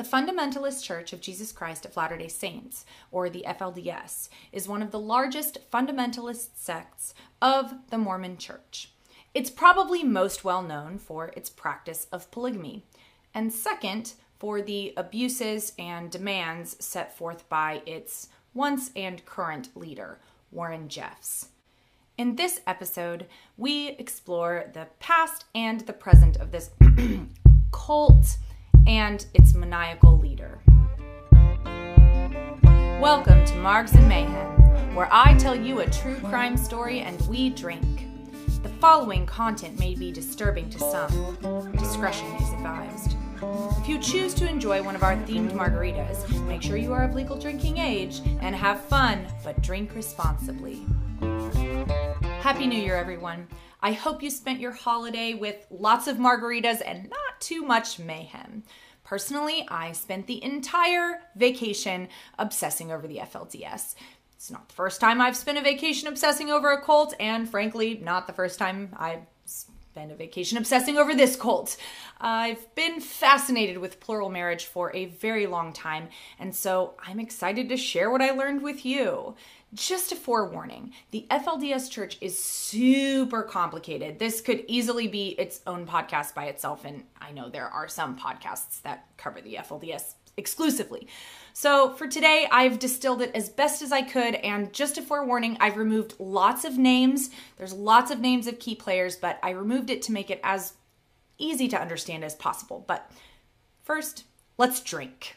The Fundamentalist Church of Jesus Christ of Latter day Saints, or the FLDS, is one of the largest fundamentalist sects of the Mormon Church. It's probably most well known for its practice of polygamy, and second, for the abuses and demands set forth by its once and current leader, Warren Jeffs. In this episode, we explore the past and the present of this cult and its maniacal leader. Welcome to Margs and Mayhem, where I tell you a true crime story and we drink. The following content may be disturbing to some. Discretion is advised. If you choose to enjoy one of our themed margaritas, make sure you are of legal drinking age and have fun, but drink responsibly. Happy New Year, everyone. I hope you spent your holiday with lots of margaritas and not too much mayhem. Personally, I spent the entire vacation obsessing over the FLDS. It's not the first time I've spent a vacation obsessing over a cult, and frankly, not the first time I've spent a vacation obsessing over this cult. I've been fascinated with plural marriage for a very long time, and so I'm excited to share what I learned with you. Just a forewarning the FLDS church is super complicated. This could easily be its own podcast by itself, and I know there are some podcasts that cover the FLDS exclusively. So for today, I've distilled it as best as I could, and just a forewarning, I've removed lots of names. There's lots of names of key players, but I removed it to make it as easy to understand as possible. But first, let's drink.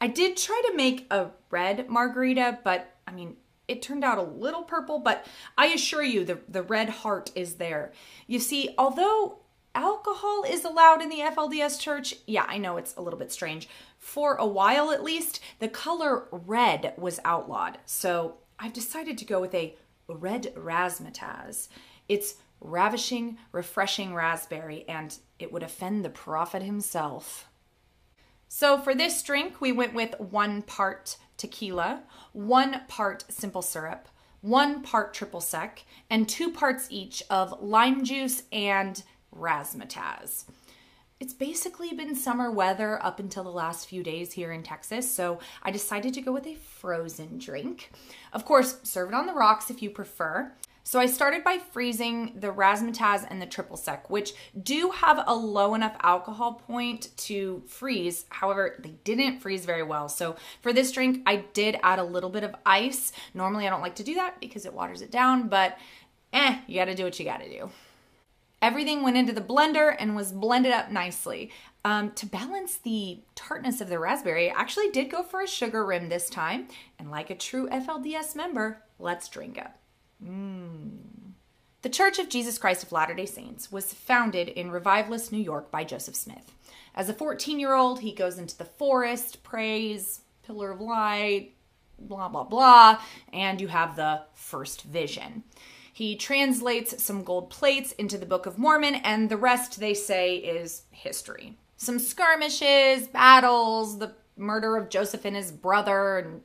I did try to make a red margarita, but I mean, it turned out a little purple, but I assure you the, the red heart is there. You see, although alcohol is allowed in the FLDS church, yeah, I know it's a little bit strange. For a while at least, the color red was outlawed. So I've decided to go with a red razzmatazz. It's ravishing, refreshing raspberry, and it would offend the prophet himself. So for this drink, we went with one part tequila, one part simple syrup, one part triple sec, and two parts each of lime juice and razzmatazz. It's basically been summer weather up until the last few days here in Texas, so I decided to go with a frozen drink. Of course, serve it on the rocks if you prefer. So I started by freezing the razzmatazz and the triple sec, which do have a low enough alcohol point to freeze. However, they didn't freeze very well. So for this drink, I did add a little bit of ice. Normally I don't like to do that because it waters it down, but eh, you gotta do what you gotta do. Everything went into the blender and was blended up nicely. Um, to balance the tartness of the raspberry, I actually did go for a sugar rim this time. And like a true FLDS member, let's drink up. Mm. The Church of Jesus Christ of Latter day Saints was founded in Revivalist New York by Joseph Smith. As a 14 year old, he goes into the forest, prays, pillar of light, blah, blah, blah, and you have the first vision. He translates some gold plates into the Book of Mormon, and the rest, they say, is history. Some skirmishes, battles, the murder of Joseph and his brother, and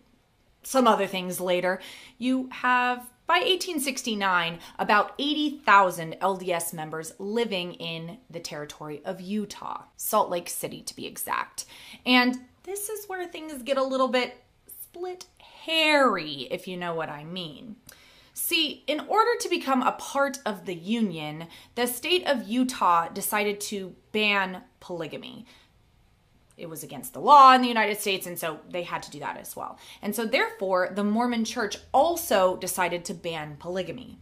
some other things later. You have by 1869, about 80,000 LDS members living in the territory of Utah, Salt Lake City to be exact. And this is where things get a little bit split hairy, if you know what I mean. See, in order to become a part of the Union, the state of Utah decided to ban polygamy it was against the law in the United States, and so they had to do that as well. And so, therefore, the Mormon church also decided to ban polygamy.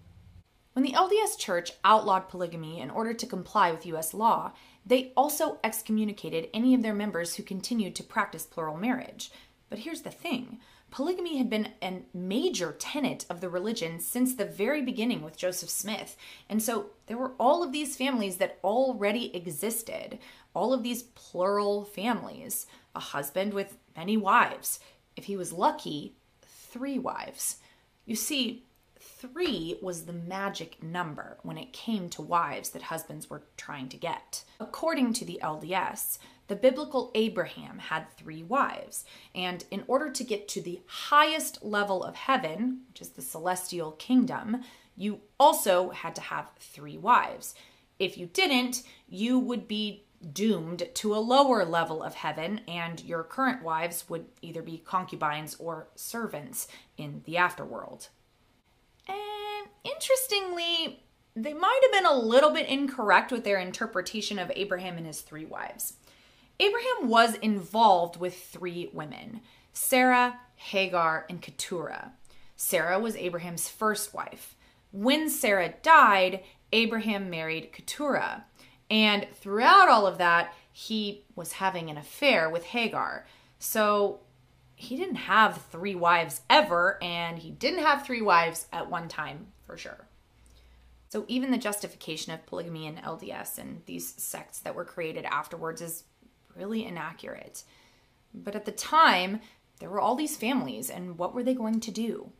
When the LDS church outlawed polygamy in order to comply with US law, they also excommunicated any of their members who continued to practice plural marriage. But here's the thing polygamy had been a major tenet of the religion since the very beginning with Joseph Smith. And so there were all of these families that already existed all of these plural families, a husband with many wives. If he was lucky, three wives. You see, three was the magic number when it came to wives that husbands were trying to get. According to the LDS, the biblical Abraham had three wives, and in order to get to the highest level of heaven, which is the celestial kingdom, you also had to have three wives. If you didn't, you would be doomed to a lower level of heaven, and your current wives would either be concubines or servants in the afterworld. And interestingly, they might have been a little bit incorrect with their interpretation of Abraham and his three wives. Abraham was involved with three women Sarah, Hagar, and Keturah. Sarah was Abraham's first wife. When Sarah died, Abraham married Keturah. And throughout all of that, he was having an affair with Hagar. So he didn't have three wives ever, and he didn't have three wives at one time for sure. So even the justification of polygamy and LDS and these sects that were created afterwards is really inaccurate. But at the time, there were all these families, and what were they going to do?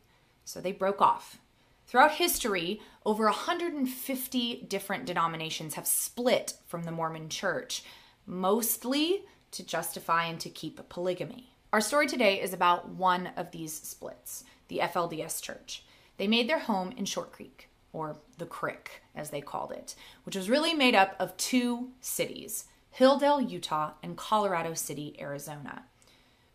So they broke off. Throughout history, over 150 different denominations have split from the Mormon church, mostly to justify and to keep polygamy. Our story today is about one of these splits, the FLDS church. They made their home in Short Creek, or the Crick, as they called it, which was really made up of two cities Hildale, Utah, and Colorado City, Arizona.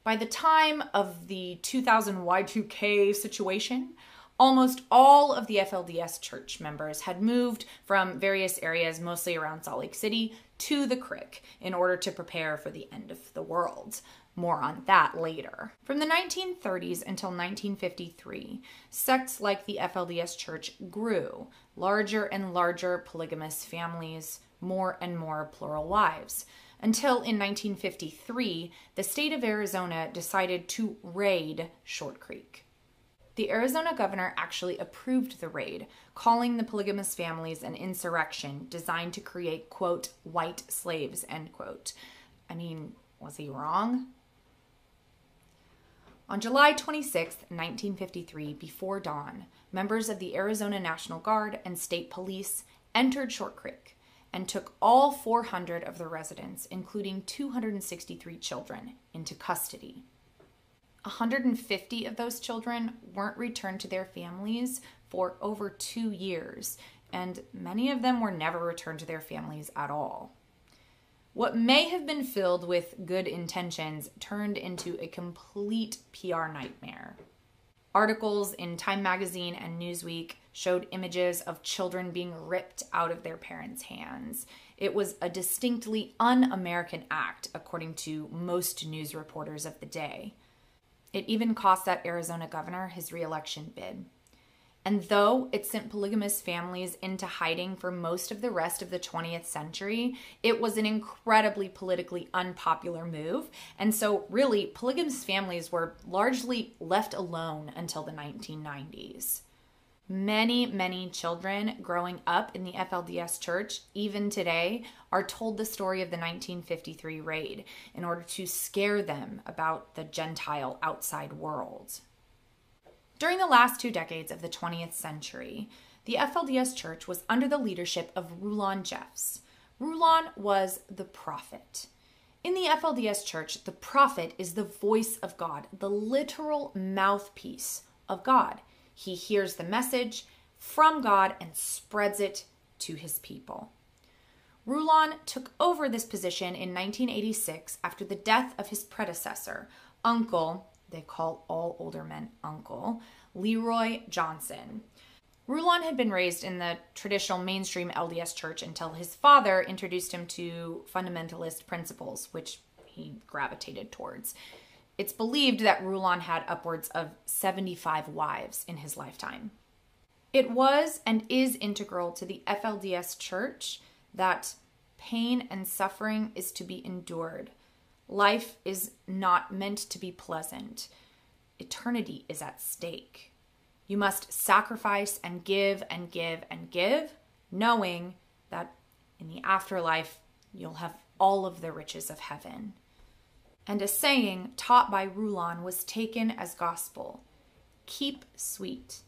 By the time of the 2000 Y2K situation, almost all of the FLDS church members had moved from various areas, mostly around Salt Lake City, to the Crick in order to prepare for the end of the world. More on that later. From the 1930s until 1953, sects like the FLDS Church grew larger and larger polygamous families, more and more plural wives. Until in 1953, the state of Arizona decided to raid Short Creek. The Arizona governor actually approved the raid, calling the polygamous families an insurrection designed to create, quote, white slaves, end quote. I mean, was he wrong? On July 26, 1953, before dawn, members of the Arizona National Guard and state police entered Short Creek and took all 400 of the residents, including 263 children, into custody. 150 of those children weren't returned to their families for over two years, and many of them were never returned to their families at all. What may have been filled with good intentions turned into a complete PR nightmare. Articles in Time Magazine and Newsweek showed images of children being ripped out of their parents' hands. It was a distinctly un American act, according to most news reporters of the day. It even cost that Arizona governor his reelection bid. And though it sent polygamous families into hiding for most of the rest of the 20th century, it was an incredibly politically unpopular move. And so, really, polygamous families were largely left alone until the 1990s. Many, many children growing up in the FLDS church, even today, are told the story of the 1953 raid in order to scare them about the Gentile outside world. During the last two decades of the 20th century, the FLDS church was under the leadership of Rulon Jeffs. Rulon was the prophet. In the FLDS church, the prophet is the voice of God, the literal mouthpiece of God. He hears the message from God and spreads it to his people. Rulon took over this position in 1986 after the death of his predecessor, Uncle, they call all older men Uncle, Leroy Johnson. Rulon had been raised in the traditional mainstream LDS church until his father introduced him to fundamentalist principles, which he gravitated towards. It's believed that Rulon had upwards of 75 wives in his lifetime. It was and is integral to the FLDS church that pain and suffering is to be endured. Life is not meant to be pleasant. Eternity is at stake. You must sacrifice and give and give and give, knowing that in the afterlife you'll have all of the riches of heaven and a saying taught by Rulon was taken as gospel keep sweet.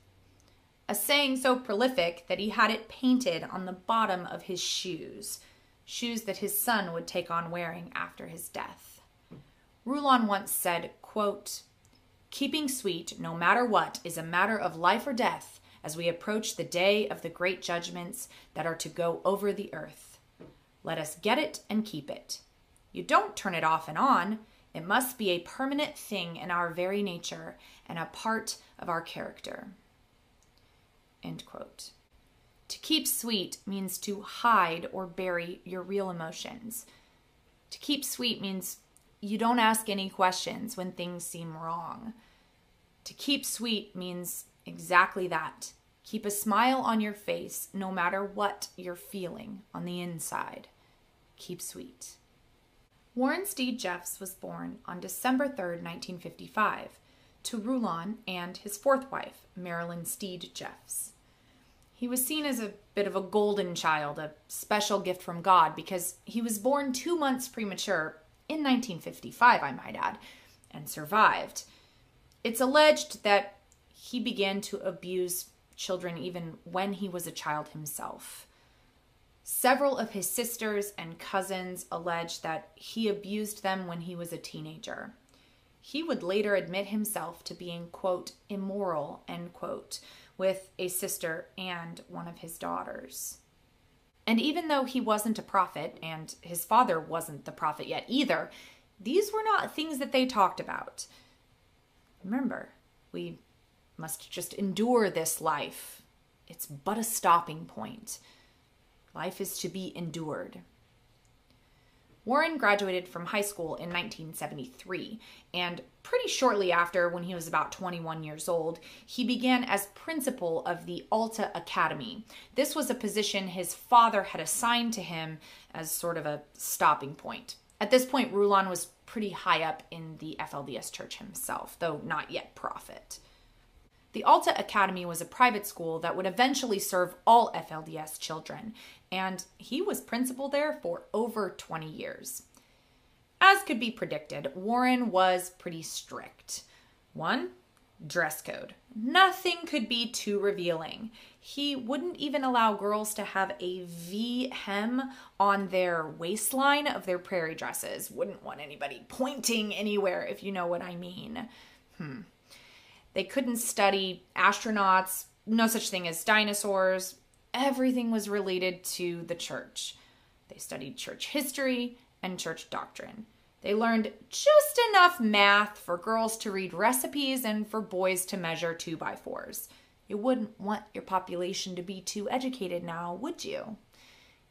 A saying so prolific that he had it painted on the bottom of his shoes, shoes that his son would take on wearing after his death. Rulon once said, quote, Keeping sweet, no matter what, is a matter of life or death as we approach the day of the great judgments that are to go over the earth. Let us get it and keep it. You don't turn it off and on. It must be a permanent thing in our very nature and a part of our character. End quote. To keep sweet means to hide or bury your real emotions. To keep sweet means you don't ask any questions when things seem wrong. To keep sweet means exactly that. Keep a smile on your face no matter what you're feeling on the inside. Keep sweet. Warren Steed Jeffs was born on December 3, 1955, to Rulon and his fourth wife, Marilyn Steed Jeffs. He was seen as a bit of a golden child, a special gift from God, because he was born two months premature in 1955, I might add, and survived. It's alleged that he began to abuse children even when he was a child himself. Several of his sisters and cousins allege that he abused them when he was a teenager. He would later admit himself to being, quote, immoral, end quote, with a sister and one of his daughters. And even though he wasn't a prophet, and his father wasn't the prophet yet either, these were not things that they talked about. Remember, we must just endure this life. It's but a stopping point. Life is to be endured. Warren graduated from high school in 1973, and pretty shortly after, when he was about 21 years old, he began as principal of the Alta Academy. This was a position his father had assigned to him as sort of a stopping point. At this point, Rulon was pretty high up in the FLDS church himself, though not yet prophet. The Alta Academy was a private school that would eventually serve all FLDS children, and he was principal there for over 20 years. As could be predicted, Warren was pretty strict. One, dress code. Nothing could be too revealing. He wouldn't even allow girls to have a V hem on their waistline of their prairie dresses. Wouldn't want anybody pointing anywhere, if you know what I mean. Hmm. They couldn't study astronauts, no such thing as dinosaurs. Everything was related to the church. They studied church history and church doctrine. They learned just enough math for girls to read recipes and for boys to measure two by fours. You wouldn't want your population to be too educated now, would you?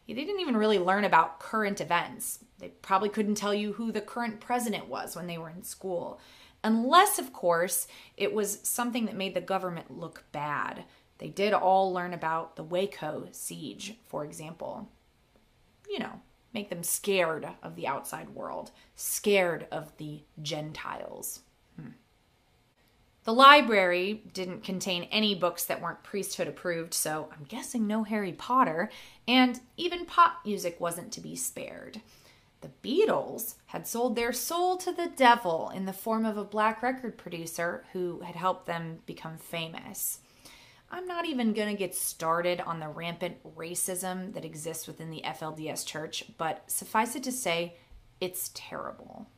They didn't even really learn about current events. They probably couldn't tell you who the current president was when they were in school. Unless, of course, it was something that made the government look bad. They did all learn about the Waco siege, for example. You know, make them scared of the outside world, scared of the Gentiles. Hmm. The library didn't contain any books that weren't priesthood approved, so I'm guessing no Harry Potter, and even pop music wasn't to be spared. The Beatles had sold their soul to the devil in the form of a black record producer who had helped them become famous. I'm not even going to get started on the rampant racism that exists within the FLDS church, but suffice it to say, it's terrible.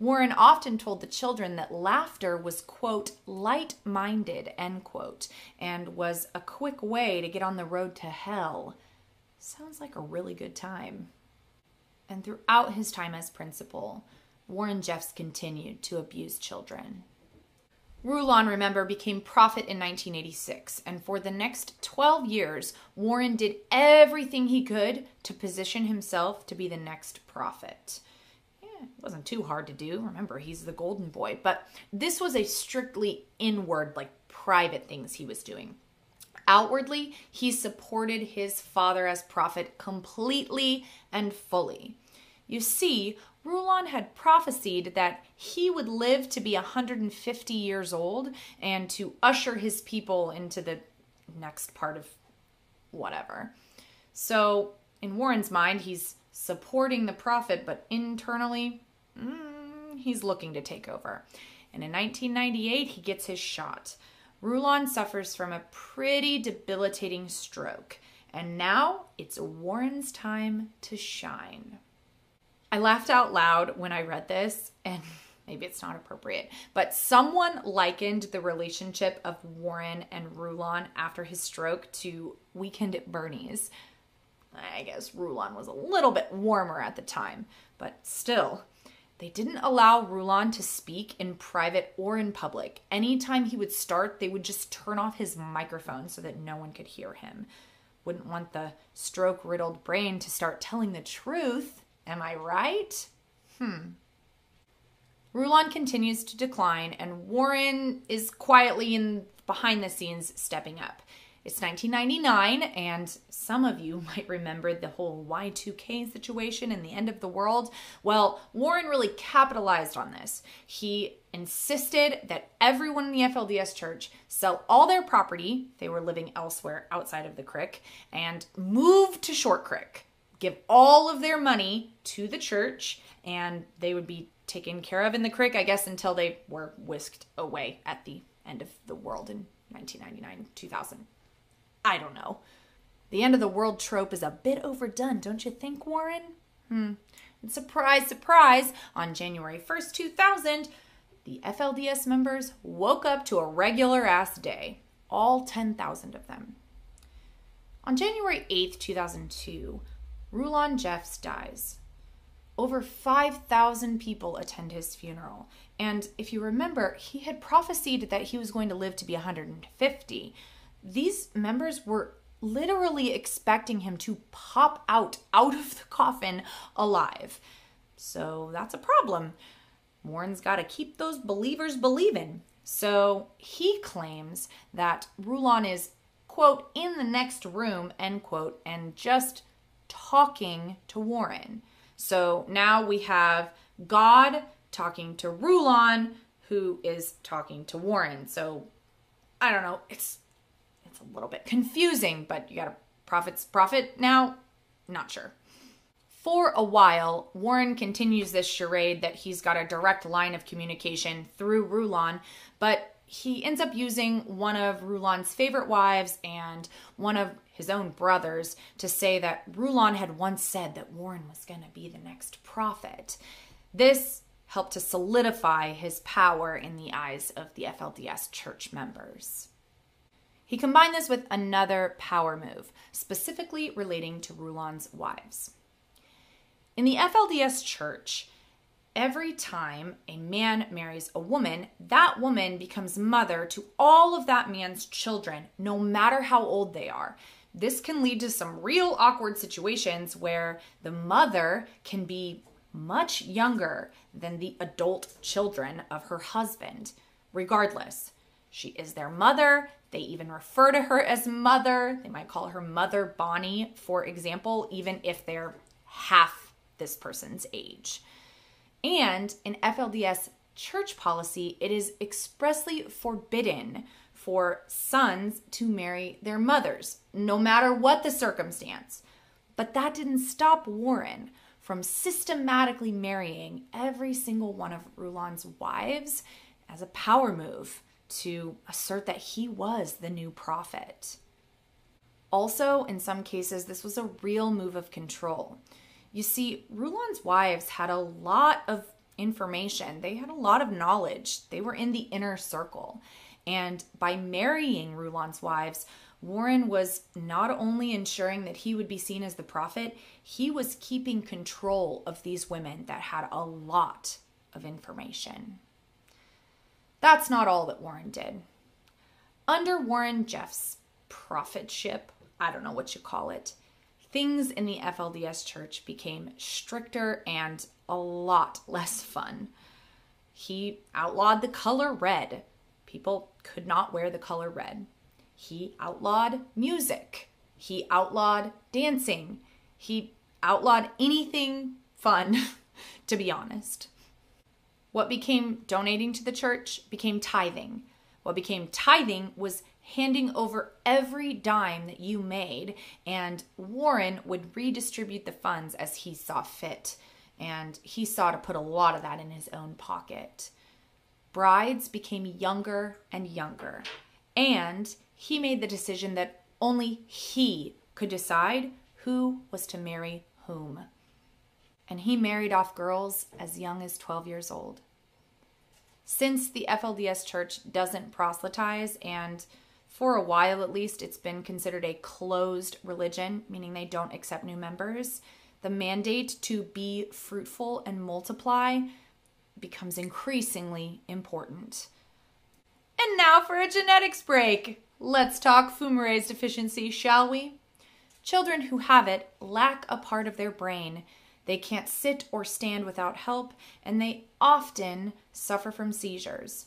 Warren often told the children that laughter was, quote, light minded, end quote, and was a quick way to get on the road to hell. Sounds like a really good time and throughout his time as principal, Warren Jeffs continued to abuse children. Rulon, remember, became prophet in 1986, and for the next 12 years, Warren did everything he could to position himself to be the next prophet. Yeah, it wasn't too hard to do. Remember, he's the golden boy, but this was a strictly inward, like private things he was doing. Outwardly, he supported his father as prophet completely and fully. You see, Rulon had prophesied that he would live to be 150 years old and to usher his people into the next part of whatever. So, in Warren's mind, he's supporting the prophet, but internally, mm, he's looking to take over. And in 1998, he gets his shot. Rulon suffers from a pretty debilitating stroke, and now it's Warren's time to shine. I laughed out loud when I read this, and maybe it's not appropriate, but someone likened the relationship of Warren and Rulon after his stroke to Weekend at Bernie's. I guess Rulon was a little bit warmer at the time, but still, they didn't allow Rulon to speak in private or in public. Anytime he would start, they would just turn off his microphone so that no one could hear him. Wouldn't want the stroke riddled brain to start telling the truth. Am I right? Hmm. Rulon continues to decline, and Warren is quietly in behind the scenes stepping up. It's 1999, and some of you might remember the whole Y2K situation and the end of the world. Well, Warren really capitalized on this. He insisted that everyone in the FLDS church sell all their property, they were living elsewhere outside of the Crick, and move to Short Crick. Give all of their money to the church, and they would be taken care of in the Crick, I guess, until they were whisked away at the end of the world in 1999, 2000. I don't know. The end of the world trope is a bit overdone, don't you think, Warren? Hmm. And surprise, surprise, on January 1st, 2000, the FLDS members woke up to a regular ass day, all 10,000 of them. On January 8th, 2002, Rulon Jeffs dies. Over 5,000 people attend his funeral. And if you remember, he had prophesied that he was going to live to be 150 these members were literally expecting him to pop out out of the coffin alive. So that's a problem. Warren's got to keep those believers believing. So he claims that Rulon is, quote, in the next room, end quote, and just talking to Warren. So now we have God talking to Rulon, who is talking to Warren. So I don't know. It's little bit confusing, but you got a prophet's profit now? Not sure. For a while, Warren continues this charade that he's got a direct line of communication through Rulon, but he ends up using one of Rulon's favorite wives and one of his own brothers to say that Rulon had once said that Warren was going to be the next prophet. This helped to solidify his power in the eyes of the FLDS church members. He combined this with another power move, specifically relating to Rulon's wives. In the FLDS church, every time a man marries a woman, that woman becomes mother to all of that man's children, no matter how old they are. This can lead to some real awkward situations where the mother can be much younger than the adult children of her husband. Regardless, she is their mother, they even refer to her as mother. They might call her Mother Bonnie, for example, even if they're half this person's age. And in FLDS church policy, it is expressly forbidden for sons to marry their mothers, no matter what the circumstance. But that didn't stop Warren from systematically marrying every single one of Rulon's wives as a power move to assert that he was the new prophet. Also, in some cases, this was a real move of control. You see, Rulon's wives had a lot of information, they had a lot of knowledge, they were in the inner circle. And by marrying Rulon's wives, Warren was not only ensuring that he would be seen as the prophet, he was keeping control of these women that had a lot of information. That's not all that Warren did. Under Warren Jeffs' prophetship, I don't know what you call it, things in the FLDS church became stricter and a lot less fun. He outlawed the color red. People could not wear the color red. He outlawed music. He outlawed dancing. He outlawed anything fun, to be honest. What became donating to the church became tithing. What became tithing was handing over every dime that you made, and Warren would redistribute the funds as he saw fit. And he saw to put a lot of that in his own pocket. Brides became younger and younger, and he made the decision that only he could decide who was to marry whom and he married off girls as young as 12 years old. Since the FLDS church doesn't proselytize and For a while, at least, it's been considered a closed religion, meaning they don't accept new members. The mandate to be fruitful and multiply becomes increasingly important. And now for a genetics break. Let's talk fumarase deficiency, shall we? Children who have it lack a part of their brain. They can't sit or stand without help, and they often suffer from seizures.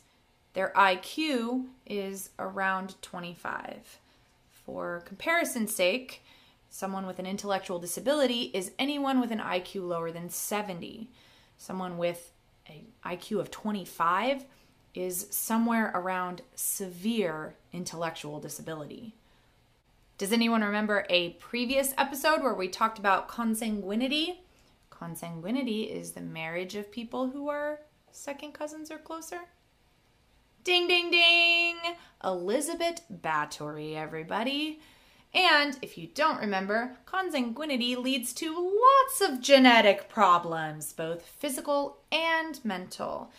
Their IQ is around 25. For comparison's sake, someone with an intellectual disability is anyone with an IQ lower than 70. Someone with an IQ of 25 is somewhere around severe intellectual disability. Does anyone remember a previous episode where we talked about consanguinity? Consanguinity is the marriage of people who are second cousins or closer. Ding, ding, ding! Elizabeth Bathory, everybody. And if you don't remember, consanguinity leads to lots of genetic problems, both physical and mental.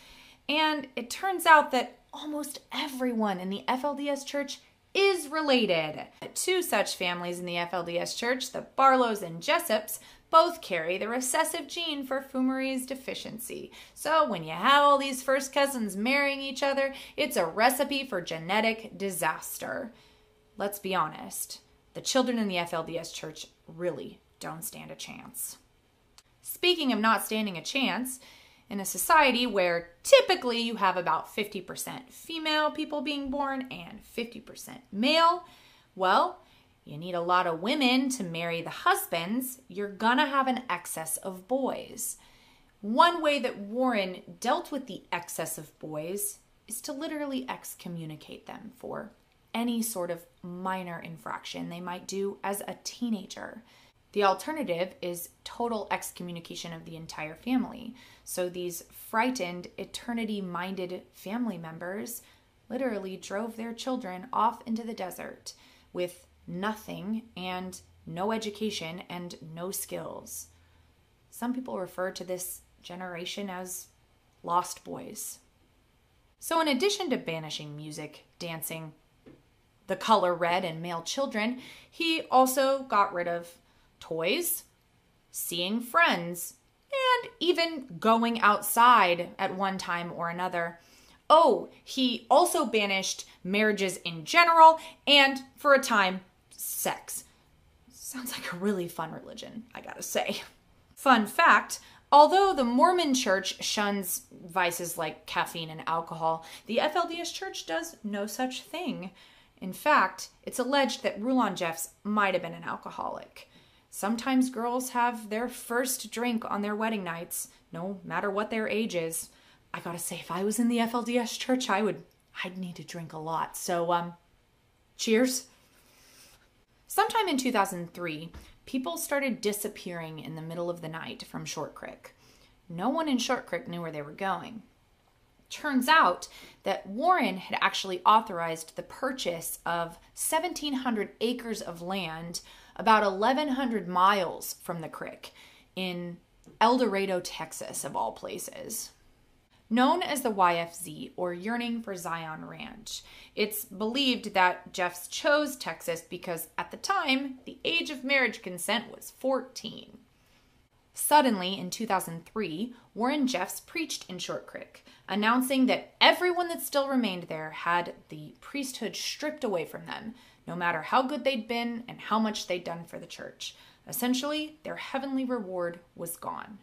And it turns out that almost everyone in the FLDS church is related. Two such families in the FLDS Church, the Barlows and Jessops, both carry the recessive gene for fumarase deficiency. So when you have all these first cousins marrying each other, it's a recipe for genetic disaster. Let's be honest, the children in the FLDS Church really don't stand a chance. Speaking of not standing a chance, in a society where typically you have about 50% female people being born and 50% male, well, you need a lot of women to marry the husbands, you're gonna have an excess of boys. One way that Warren dealt with the excess of boys is to literally excommunicate them for any sort of minor infraction they might do as a teenager. The alternative is total excommunication of the entire family. So these frightened, eternity minded family members literally drove their children off into the desert with nothing and no education and no skills. Some people refer to this generation as lost boys. So, in addition to banishing music, dancing, the color red, and male children, he also got rid of toys, seeing friends, and even going outside at one time or another. Oh, he also banished marriages in general and, for a time, sex. Sounds like a really fun religion, I gotta say. Fun fact although the Mormon church shuns vices like caffeine and alcohol, the FLDS church does no such thing. In fact, it's alleged that Rulon Jeffs might have been an alcoholic. Sometimes girls have their first drink on their wedding nights, no matter what their age is. I gotta say, if I was in the FLDS church, I would, I'd need to drink a lot. So, um, cheers. Sometime in 2003, people started disappearing in the middle of the night from Short Creek. No one in Short Creek knew where they were going. Turns out that Warren had actually authorized the purchase of 1,700 acres of land about 1,100 miles from the creek in Eldorado, Texas, of all places. Known as the YFZ, or Yearning for Zion Ranch, it's believed that Jeffs chose Texas because at the time, the age of marriage consent was 14. Suddenly, in 2003, Warren Jeffs preached in Short Creek, announcing that everyone that still remained there had the priesthood stripped away from them, no matter how good they'd been and how much they'd done for the church. Essentially, their heavenly reward was gone.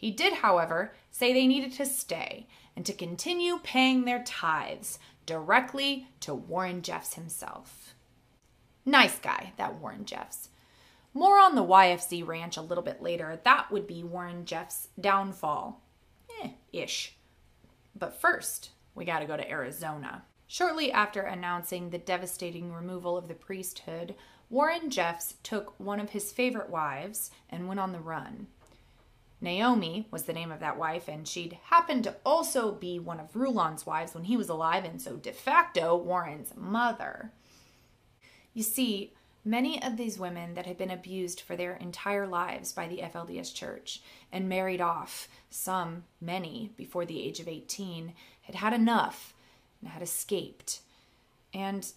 He did, however, say they needed to stay and to continue paying their tithes directly to Warren Jeffs himself. Nice guy, that Warren Jeffs. More on the YFZ ranch a little bit later. That would be Warren Jeffs' downfall. Eh, ish. But first, we gotta go to Arizona. Shortly after announcing the devastating removal of the priesthood, Warren Jeffs took one of his favorite wives and went on the run. Naomi was the name of that wife, and she'd happened to also be one of Rulon's wives when he was alive, and so de facto Warren's mother. You see, many of these women that had been abused for their entire lives by the FLDS church and married off, some, many, before the age of 18, had had enough and had escaped. And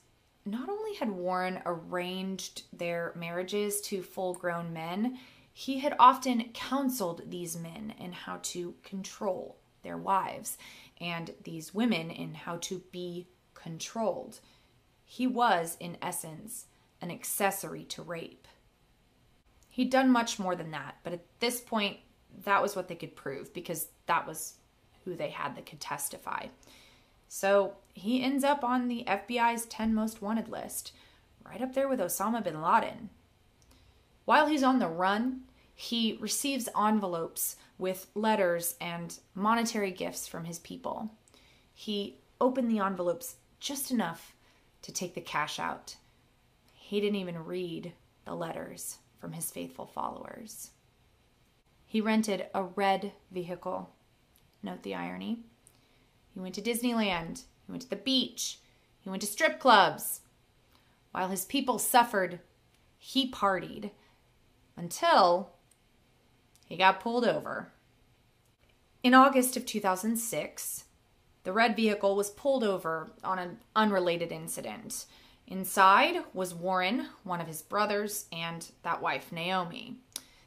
not only had Warren arranged their marriages to full grown men, he had often counseled these men in how to control their wives and these women in how to be controlled. He was, in essence, an accessory to rape. He'd done much more than that, but at this point, that was what they could prove because that was who they had that could testify. So he ends up on the FBI's 10 most wanted list, right up there with Osama bin Laden. While he's on the run, he receives envelopes with letters and monetary gifts from his people. He opened the envelopes just enough to take the cash out. He didn't even read the letters from his faithful followers. He rented a red vehicle. Note the irony. He went to Disneyland. He went to the beach. He went to strip clubs. While his people suffered, he partied until he got pulled over. In August of 2006, the red vehicle was pulled over on an unrelated incident. Inside was Warren, one of his brothers, and that wife, Naomi.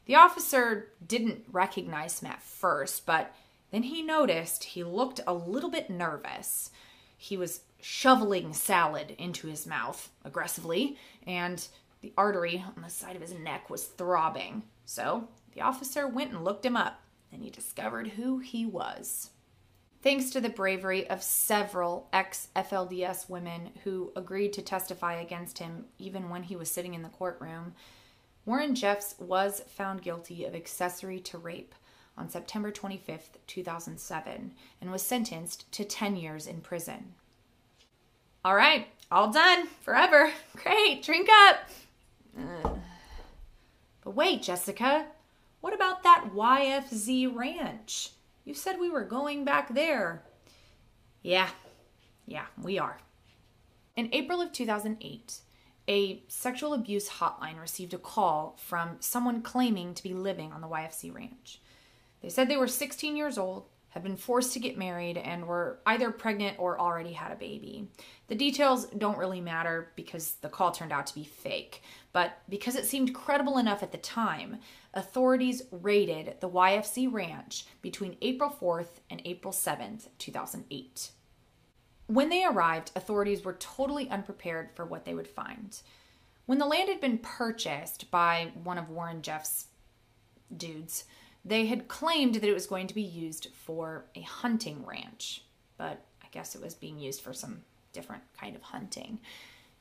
The officer didn't recognize him at first, but then he noticed he looked a little bit nervous. He was shoveling salad into his mouth aggressively, and the artery on the side of his neck was throbbing. So the officer went and looked him up, and he discovered who he was. Thanks to the bravery of several ex FLDS women who agreed to testify against him even when he was sitting in the courtroom, Warren Jeffs was found guilty of accessory to rape on September 25, 2007, and was sentenced to 10 years in prison. All right, all done, forever. Great, drink up. Uh, but wait, Jessica, what about that YFZ ranch? You said we were going back there. Yeah, yeah, we are. In April of 2008, a sexual abuse hotline received a call from someone claiming to be living on the YFZ ranch. They said they were 16 years old, had been forced to get married, and were either pregnant or already had a baby. The details don't really matter because the call turned out to be fake, but because it seemed credible enough at the time, authorities raided the YFZ ranch between April 4th and April 7th, 2008. When they arrived, authorities were totally unprepared for what they would find. When the land had been purchased by one of Warren Jeff's dudes, they had claimed that it was going to be used for a hunting ranch, but I guess it was being used for some different kind of hunting.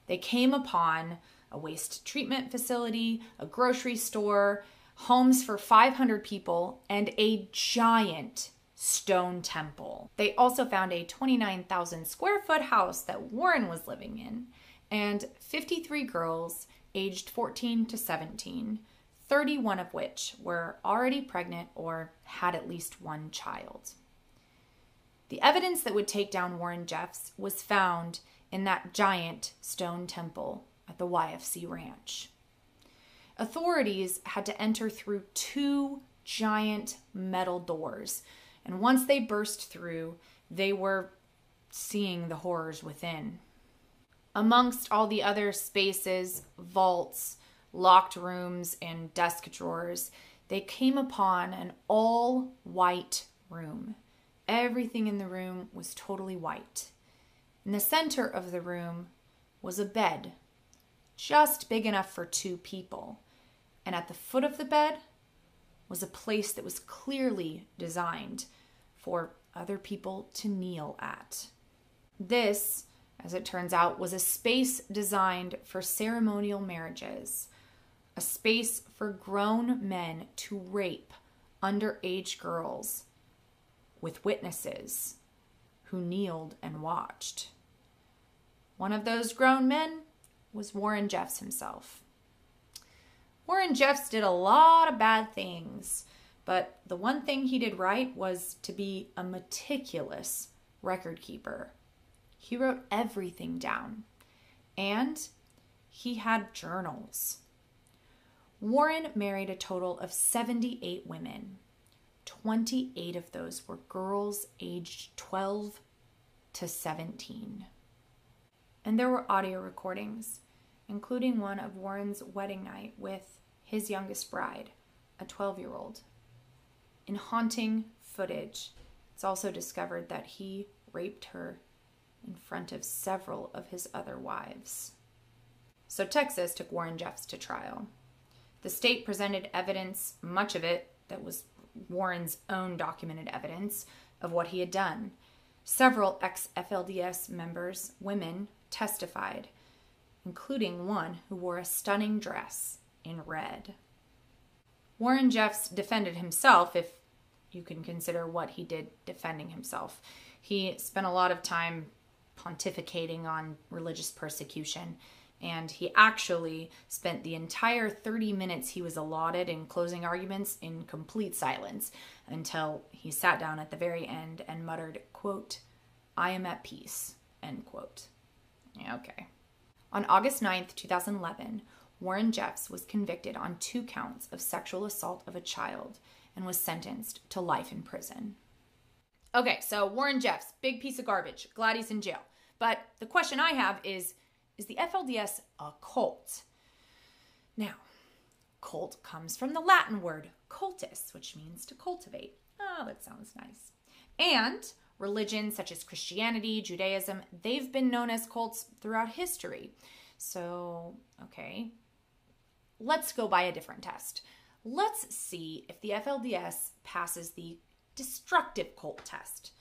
They came upon a waste treatment facility, a grocery store, homes for 500 people, and a giant stone temple. They also found a 29,000 square foot house that Warren was living in and 53 girls aged 14 to 17, 31 of which were already pregnant or had at least one child. The evidence that would take down Warren Jeffs was found in that giant stone temple at the YFZ ranch. Authorities had to enter through two giant metal doors and once they burst through, they were seeing the horrors within. Amongst all the other spaces, vaults, locked rooms, and desk drawers, they came upon an all white room. Everything in the room was totally white. In the center of the room was a bed, just big enough for two people. And at the foot of the bed was a place that was clearly designed for other people to kneel at. This, as it turns out, was a space designed for ceremonial marriages, a space for grown men to rape underage girls with witnesses who kneeled and watched. One of those grown men was Warren Jeffs himself. Warren Jeffs did a lot of bad things, but the one thing he did right was to be a meticulous record keeper. He wrote everything down, and he had journals. Warren married a total of 78 women. 28 of those were girls aged 12 to 17. And there were audio recordings, including one of Warren's wedding night with his youngest bride, a 12 year old. In haunting footage, it's also discovered that he raped her in front of several of his other wives. So Texas took Warren Jeffs to trial. The state presented evidence, much of it that was Warren's own documented evidence of what he had done. Several ex FLDS members, women, testified, including one who wore a stunning dress in red. Warren Jeffs defended himself, if you can consider what he did defending himself. He spent a lot of time pontificating on religious persecution and he actually spent the entire 30 minutes he was allotted in closing arguments in complete silence until he sat down at the very end and muttered, quote, I am at peace, end quote. Okay. On August 9th, 2011, Warren Jeffs was convicted on two counts of sexual assault of a child and was sentenced to life in prison. Okay, so Warren Jeffs, big piece of garbage. Glad he's in jail. But the question I have is is the FLDS a cult? Now, cult comes from the Latin word cultus, which means to cultivate. Oh, that sounds nice. And religions such as Christianity, Judaism, they've been known as cults throughout history. So, okay, let's go by a different test. Let's see if the FLDS passes the destructive cult test.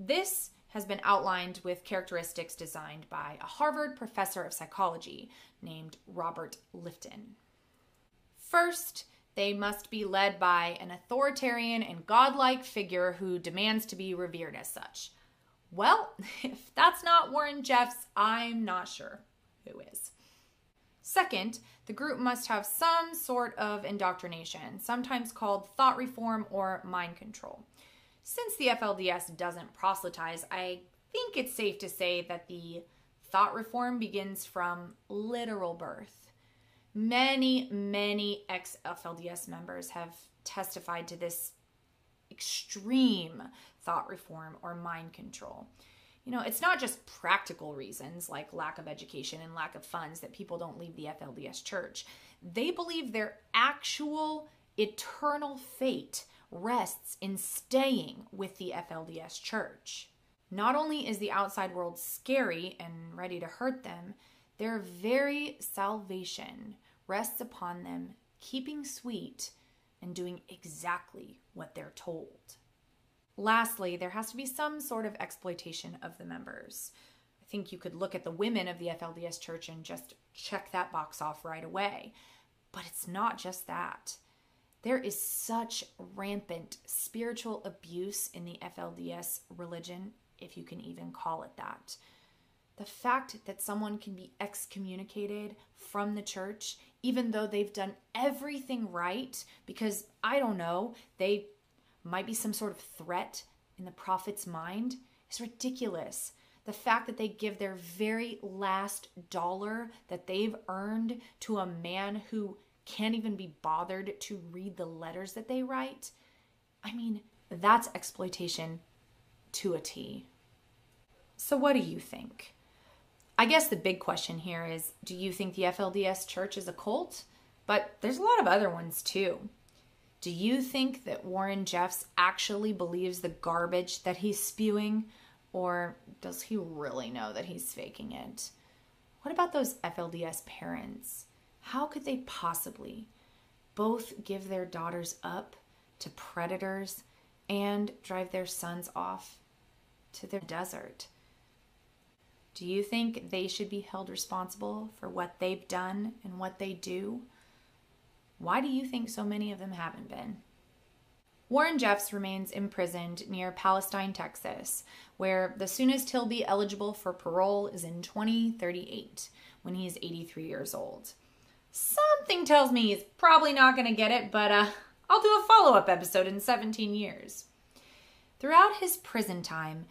This has been outlined with characteristics designed by a Harvard professor of psychology named Robert Lifton. First, they must be led by an authoritarian and godlike figure who demands to be revered as such. Well, if that's not Warren Jeffs, I'm not sure who is. Second, the group must have some sort of indoctrination, sometimes called thought reform or mind control. Since the FLDS doesn't proselytize, I think it's safe to say that the thought reform begins from literal birth. Many, many ex FLDS members have testified to this extreme thought reform or mind control. You know, it's not just practical reasons like lack of education and lack of funds that people don't leave the FLDS church. They believe their actual eternal fate rests in staying with the FLDS church. Not only is the outside world scary and ready to hurt them, their very salvation rests upon them keeping sweet and doing exactly what they're told. Lastly, there has to be some sort of exploitation of the members. I think you could look at the women of the FLDS church and just check that box off right away. But it's not just that. There is such rampant spiritual abuse in the FLDS religion, if you can even call it that. The fact that someone can be excommunicated from the church, even though they've done everything right, because I don't know, they might be some sort of threat in the prophet's mind, is ridiculous. The fact that they give their very last dollar that they've earned to a man who can't even be bothered to read the letters that they write. I mean, that's exploitation to a T. So, what do you think? I guess the big question here is do you think the FLDS church is a cult? But there's a lot of other ones too. Do you think that Warren Jeffs actually believes the garbage that he's spewing? Or does he really know that he's faking it? What about those FLDS parents? How could they possibly both give their daughters up to predators and drive their sons off to the desert? Do you think they should be held responsible for what they've done and what they do? Why do you think so many of them haven't been? Warren Jeffs remains imprisoned near Palestine, Texas, where the soonest he'll be eligible for parole is in 2038 when he's 83 years old. Something tells me he's probably not going to get it, but uh, I'll do a follow up episode in 17 years. Throughout his prison time,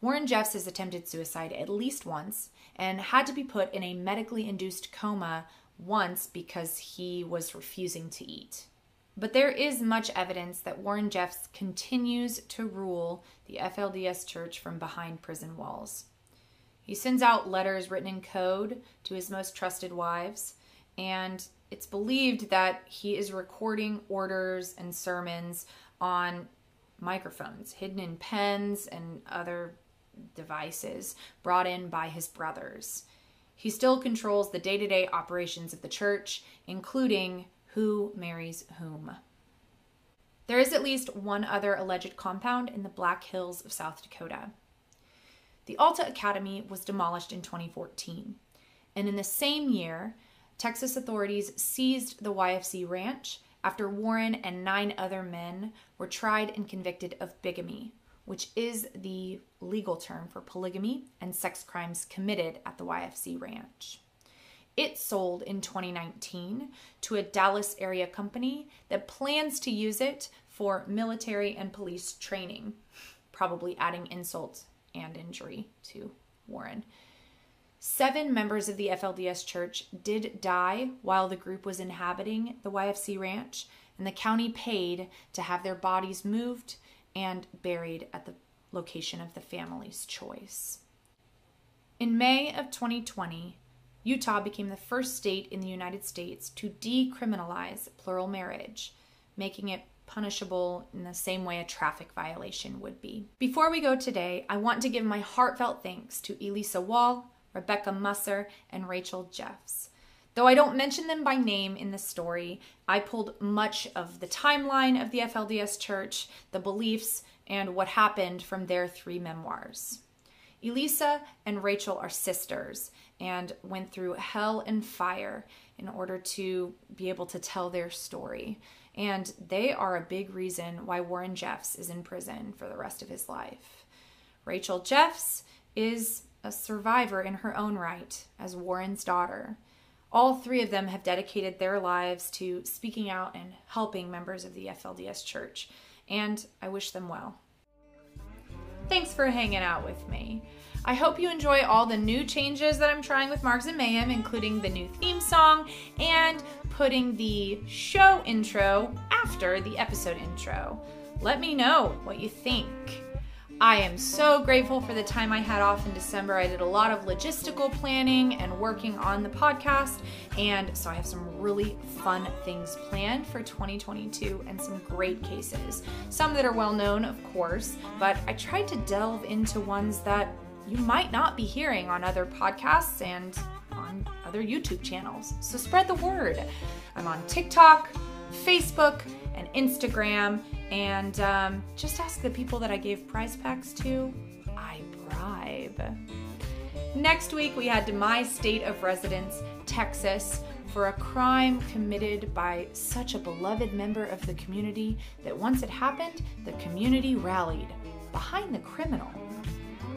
Warren Jeffs has attempted suicide at least once and had to be put in a medically induced coma once because he was refusing to eat. But there is much evidence that Warren Jeffs continues to rule the FLDS church from behind prison walls. He sends out letters written in code to his most trusted wives, and it's believed that he is recording orders and sermons on microphones hidden in pens and other devices brought in by his brothers. He still controls the day to day operations of the church, including who marries whom. There is at least one other alleged compound in the Black Hills of South Dakota. The Alta Academy was demolished in 2014, and in the same year, Texas authorities seized the YFZ ranch after Warren and nine other men were tried and convicted of bigamy, which is the legal term for polygamy and sex crimes committed at the YFZ ranch. It sold in 2019 to a Dallas area company that plans to use it for military and police training, probably adding insult and injury to Warren. Seven members of the FLDS church did die while the group was inhabiting the YFZ ranch, and the county paid to have their bodies moved and buried at the location of the family's choice. In May of 2020, Utah became the first state in the United States to decriminalize plural marriage, making it punishable in the same way a traffic violation would be. Before we go today, I want to give my heartfelt thanks to Elisa Wall, Rebecca Musser, and Rachel Jeffs. Though I don't mention them by name in the story, I pulled much of the timeline of the FLDS Church, the beliefs, and what happened from their three memoirs. Elisa and Rachel are sisters and went through hell and fire in order to be able to tell their story. And they are a big reason why Warren Jeffs is in prison for the rest of his life. Rachel Jeffs is a survivor in her own right as Warren's daughter. All three of them have dedicated their lives to speaking out and helping members of the FLDS Church, and I wish them well. Thanks for hanging out with me. I hope you enjoy all the new changes that I'm trying with Marks and Mayhem, including the new theme song and putting the show intro after the episode intro. Let me know what you think. I am so grateful for the time I had off in December. I did a lot of logistical planning and working on the podcast, and so I have some really fun things planned for 2022 and some great cases. Some that are well known, of course, but I tried to delve into ones that you might not be hearing on other podcasts and on other YouTube channels. So spread the word. I'm on TikTok, Facebook, and Instagram, and um, just ask the people that I gave prize packs to. I bribe. Next week, we head to my state of residence, Texas, for a crime committed by such a beloved member of the community that once it happened, the community rallied behind the criminal.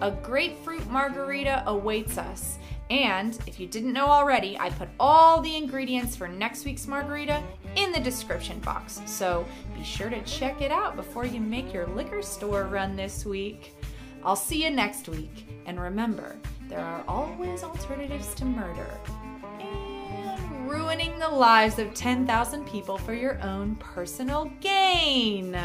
A grapefruit margarita awaits us. And if you didn't know already, I put all the ingredients for next week's margarita in the description box. So be sure to check it out before you make your liquor store run this week. I'll see you next week. And remember, there are always alternatives to murder and ruining the lives of 10,000 people for your own personal gain.